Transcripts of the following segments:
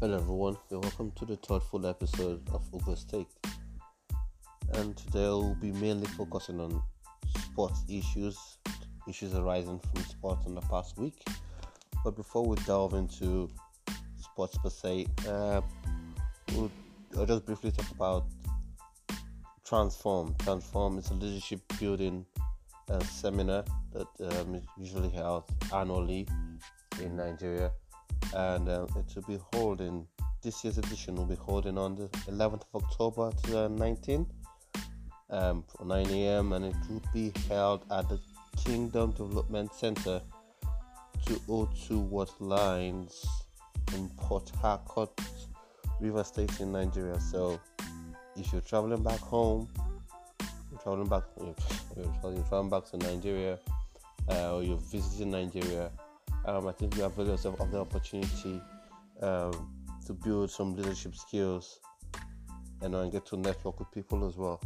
Hello everyone, and welcome to the third full episode of Overstake. And today we'll be mainly focusing on sports issues, issues arising from sports in the past week. But before we delve into sports per se, uh, we'll, I'll just briefly talk about Transform. Transform is a leadership building uh, seminar that um, is usually held annually in Nigeria and um, it will be holding this year's edition will be holding on the 11th of October to 19th um, 9 a.m. and it will be held at the Kingdom Development Center 202 Watt Lines in Port Harcourt, River State in Nigeria. So if you're traveling back home, you're traveling back, you're traveling back to Nigeria, uh, or you're visiting Nigeria um, I think you avail yourself of the opportunity um, to build some leadership skills and uh, get to network with people as well.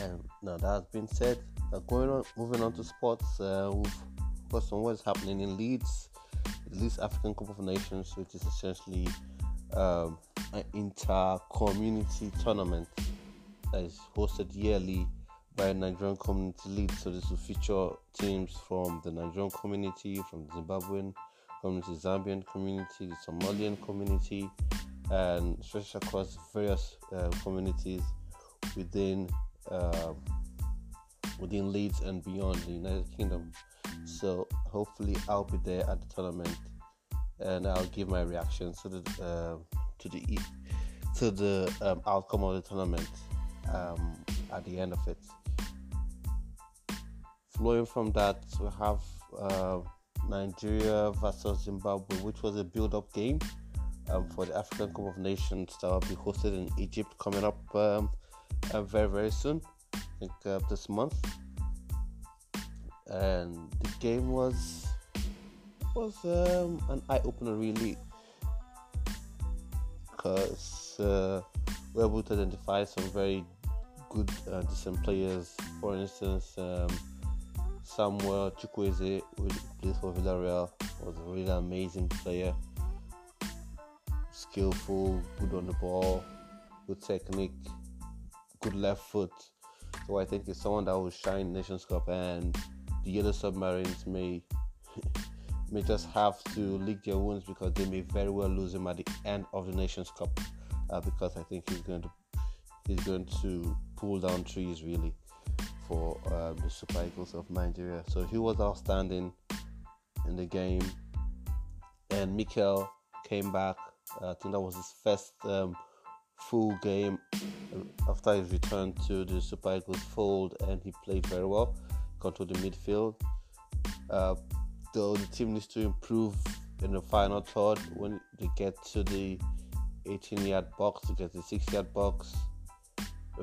And now that has been said, uh, going on, moving on to sports, uh, we've got on what's happening in Leeds, Leeds African Cup of Nations, which is essentially um, an inter-community tournament that is hosted yearly by Nigerian community lead. So this will feature teams from the Nigerian community, from the Zimbabwean community, Zambian community, the Somalian community, and stretched across various uh, communities within uh, within Leeds and beyond the United Kingdom. So hopefully I'll be there at the tournament, and I'll give my reaction to the uh, to the to the um, outcome of the tournament um, at the end of it flowing from that, we have uh, Nigeria versus Zimbabwe, which was a build-up game um, for the African Cup of Nations that will be hosted in Egypt coming up um, uh, very very soon. I think uh, this month. And the game was was um, an eye opener really, because uh, we were able to identify some very good, uh, decent players. For instance. Samuel Chukwueze, who plays for Villarreal, was a really amazing player. Skillful, good on the ball, good technique, good left foot. So I think it's someone that will shine Nations Cup, and the Yellow Submarines may may just have to lick their wounds because they may very well lose him at the end of the Nations Cup. Uh, because I think he's going to he's going to pull down trees really for um, the Super Eagles of Nigeria. So he was outstanding in the game, and Mikel came back. I think that was his first um, full game after his return to the Super Eagles fold, and he played very well, controlled the midfield. Uh, though the team needs to improve in the final third when they get to the 18 yard box, to get the 6 yard box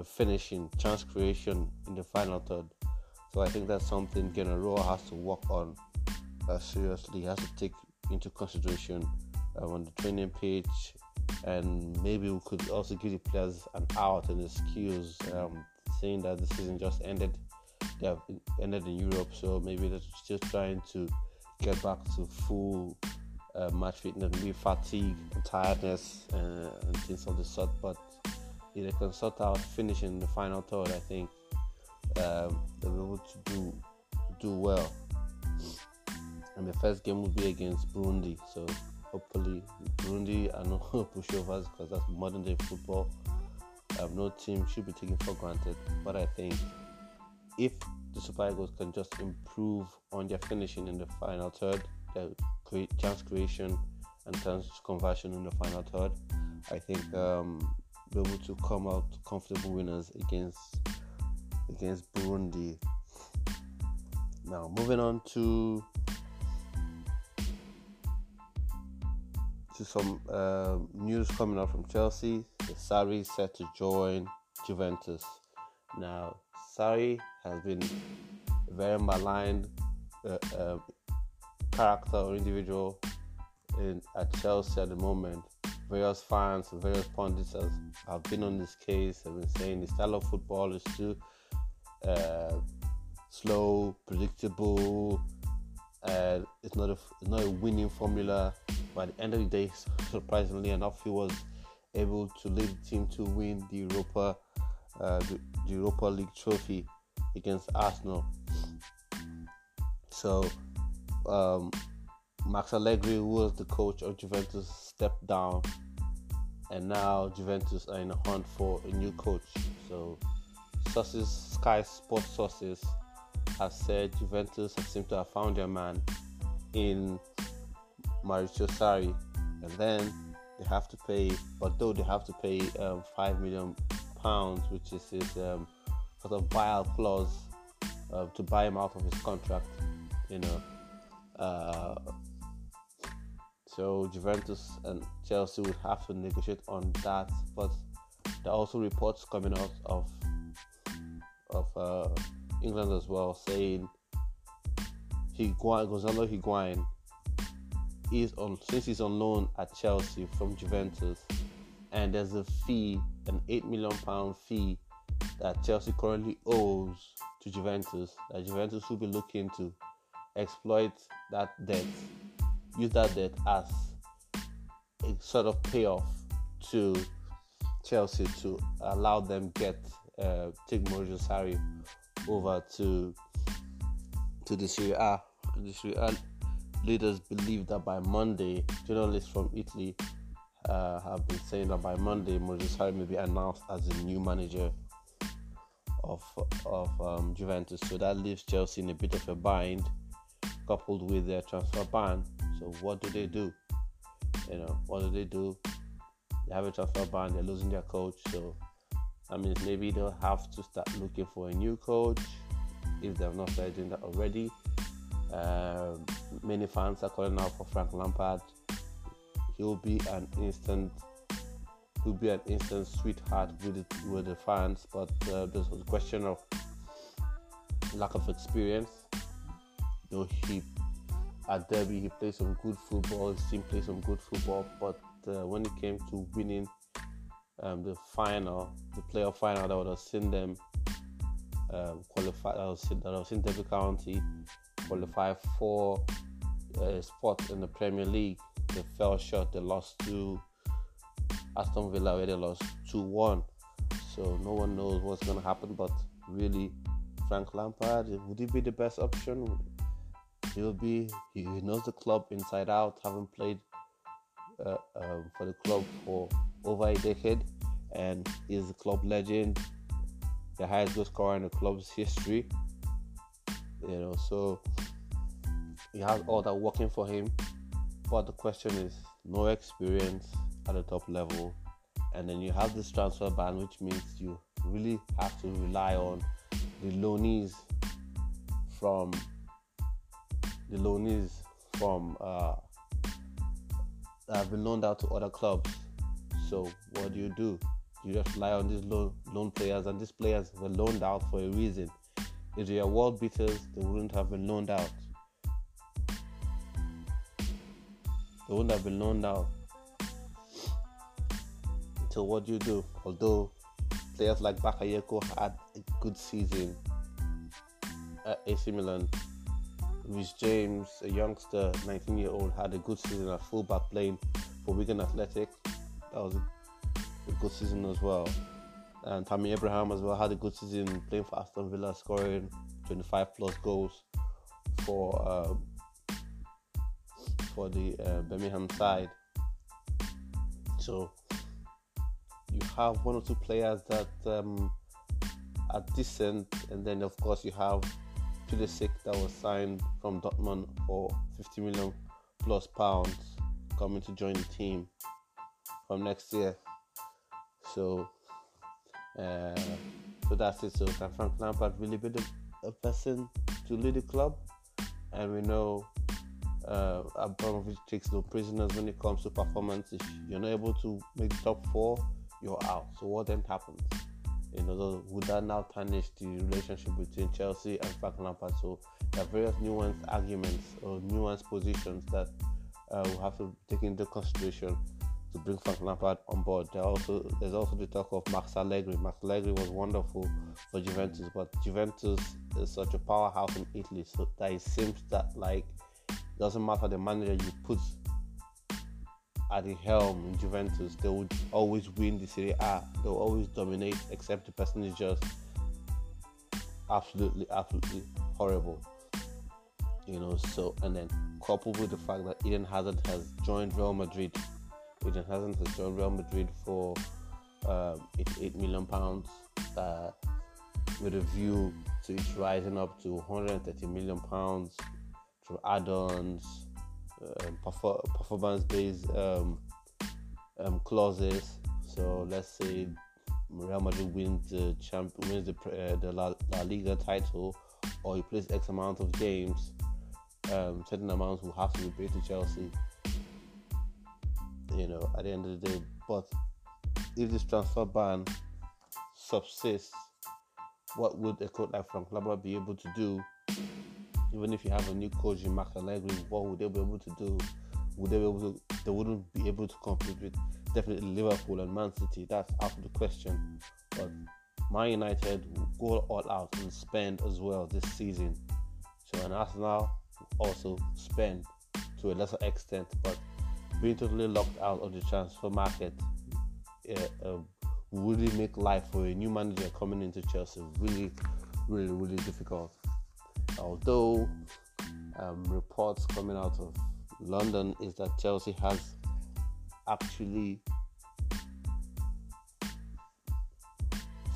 finishing, chance creation in the final third. So I think that's something Gernot has to work on uh, seriously. Has to take into consideration uh, on the training pitch, and maybe we could also give the players an out the skills, um, saying that the season just ended. They have ended in Europe, so maybe they're still trying to get back to full uh, match fitness, maybe fatigue and tiredness uh, and things of the sort. But they can sort out finishing the final third, I think um, they'll be able to do do well. And the first game will be against Burundi, so hopefully Burundi are no pushovers because that's modern day football. Um, no team should be taken for granted, but I think if the Super Eagles can just improve on their finishing in the final third, their create chance creation and chance conversion in the final third, I think um, be able to come out comfortable winners against against Burundi. Now moving on to to some uh, news coming out from Chelsea. Sarri is set to join Juventus. Now Sarri has been a very maligned uh, uh, character or individual in at Chelsea at the moment various fans and various pundits have, have been on this case have been saying the style of football is too uh, slow, predictable, and it's not a it's not a winning formula. by the end of the day, surprisingly enough, he was able to lead the team to win the Europa uh, the, Europa League trophy against Arsenal. So, um, Max Allegri, was the coach of Juventus, stepped down, and now Juventus are in a hunt for a new coach. So, sources, Sky Sports sources, have said Juventus have seemed to have found their man in Maurizio Sarri, and then they have to pay, although they have to pay um, five million pounds, which is his um, sort of buyout clause uh, to buy him out of his contract. You know, uh, so Juventus and Chelsea would have to negotiate on that. But there are also reports coming out of of uh, England as well saying Higuain, Gonzalo Higuain is on since he's on loan at Chelsea from Juventus, and there's a fee, an eight million pound fee that Chelsea currently owes to Juventus. That Juventus will be looking to exploit that debt, use that debt as a sort of payoff to Chelsea to allow them get uh, take Maurizio Sarri over to to the Serie A. The Serie A leaders believe that by Monday, journalists from Italy uh, have been saying that by Monday, Maurizio Sarri may be announced as the new manager of of um, Juventus. So that leaves Chelsea in a bit of a bind, coupled with their transfer ban. So what do they do? You know, what do they do? They have a transfer ban. They're losing their coach. So I mean, maybe they'll have to start looking for a new coach if they've not started doing that already. Uh, many fans are calling out for Frank Lampard. He'll be an instant, he'll be an instant sweetheart with the, with the fans, but uh, there's a question of lack of experience. Though he at Derby he played some good football, his team played some good football, but uh, when it came to winning um, the final, the playoff final that would have seen them um, qualify, that was that was seen Derby County qualify for a spot in the Premier League. They fell short. They lost to Aston Villa, where they lost two one. So no one knows what's going to happen. But really, Frank Lampard would he be the best option? He'll be. He knows the club inside out. Having played uh, um, for the club for over a decade, and is a club legend, the highest goal scorer in the club's history. You know, so he has all that working for him. But the question is, no experience at the top level, and then you have this transfer ban, which means you really have to rely on the loanees from the loanees from uh, have been loaned out to other clubs. So what do you do? You just rely on these loan loan players, and these players were loaned out for a reason. If they are world beaters, they wouldn't have been loaned out. They wouldn't have been loaned out. So what do you do? Although players like Bakayoko had a good season at AC Milan, Reece James, a youngster, 19 year old, had a good season at fullback playing for Wigan Athletic. That was a, a good season as well. And Tammy Abraham as well had a good season playing for Aston Villa, scoring 25 plus goals for um, for the uh, Birmingham side. So you have one or two players that um, are decent, and then of course you have Pulisic that was signed from Dortmund for 50 million plus pounds coming to join the team from next year. So, uh, so that's it. So can Frank Lampard really be the, a person to lead the club? And we know uh, Abramovich takes no prisoners when it comes to performance. If you're not able to make the top four, you're out. So what then happens? You know, would that now tarnish the relationship between Chelsea and Frank Lampard? So there are various nuanced arguments or nuanced positions that uh, we have to take into consideration to bring Frank Lampard on board. There also there's also the talk of Max Allegri. Max Allegri was wonderful for Juventus, but Juventus is such a powerhouse in Italy, so that it seems that like doesn't matter the manager you put at the helm in Juventus, they would always win the Serie A. They'll always dominate, except the person is just absolutely, absolutely horrible. You know, so and then coupled with the fact that Eden Hazard has joined Real Madrid. Eden Hazard has joined Real Madrid for um, 88 million pounds, uh, with a view to it rising up to 130 million pounds through add-ons, um, performance-based um, um, clauses. So let's say Real Madrid wins the champ wins the uh, the La, La, Liga title, or he plays X amount of games, um, certain amounts will have to be paid to Chelsea. You know, at the end of the day, but if this transfer ban subsists, what would a coach like Frank Lampard be able to do? Even if you have a new coach in Max Allegri, what would they be able to do? Would they be able to? They wouldn't be able to compete with definitely Liverpool and Man City. That's out of the question. But Man United will go all out and spend as well this season. So and Arsenal also spend to a lesser extent, but being totally locked out of the transfer market uh, uh, really make life for a new manager coming into Chelsea really, really, really difficult. Although um, reports coming out of London is that Chelsea has actually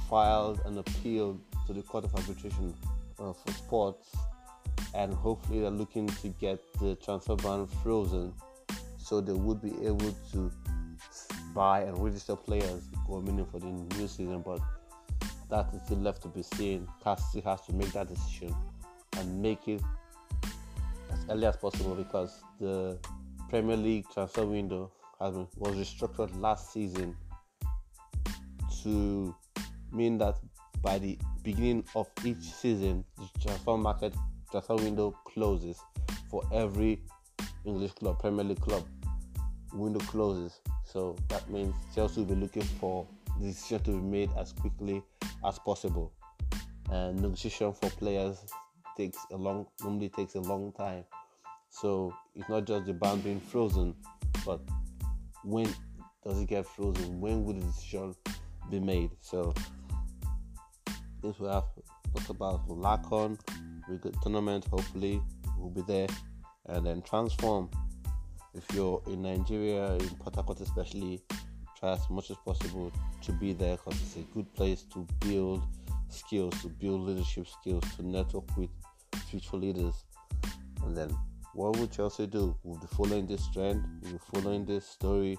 filed an appeal to the Court of Arbitration uh, for Sports, and hopefully they're looking to get the transfer ban frozen so they would be able to buy and register players coming in for the new season. But that is still left to be seen. CAS has to make that decision and make it as early as possible because the Premier League transfer window has been, was restructured last season to mean that by the beginning of each season, the transfer market transfer window closes for every English club, Premier League club. Window closes, so that means Chelsea will be looking for the decision to be made as quickly as possible. And negotiation for players takes a long, normally takes a long time. So it's not just the ban being frozen, but when does it get frozen? When will the decision be made? So this we have talked about Lacon, we got tournament. Hopefully, we'll be there, and then transform. If you're in Nigeria, in Port Harcourt especially, try as much as possible to be there because it's a good place to build skills, to build leadership skills, to network with future leaders, and then what would Chelsea do? We'll be following this trend, we'll be following this story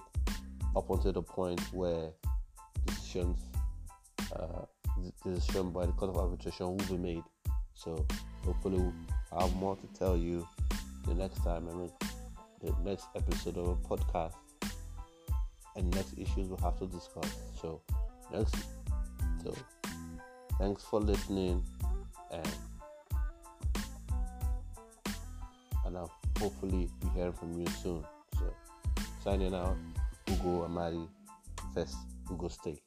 up until the point where decisions, uh, decision by the Court of Arbitration will be made. So hopefully, I'll have more to tell you the next time. I mean, the next episode of a podcast and next issues we'll have to discuss. So next, so thanks for listening and and I'll hopefully be hearing from you soon. So signing out, Ugo Amadi, first Ugo State.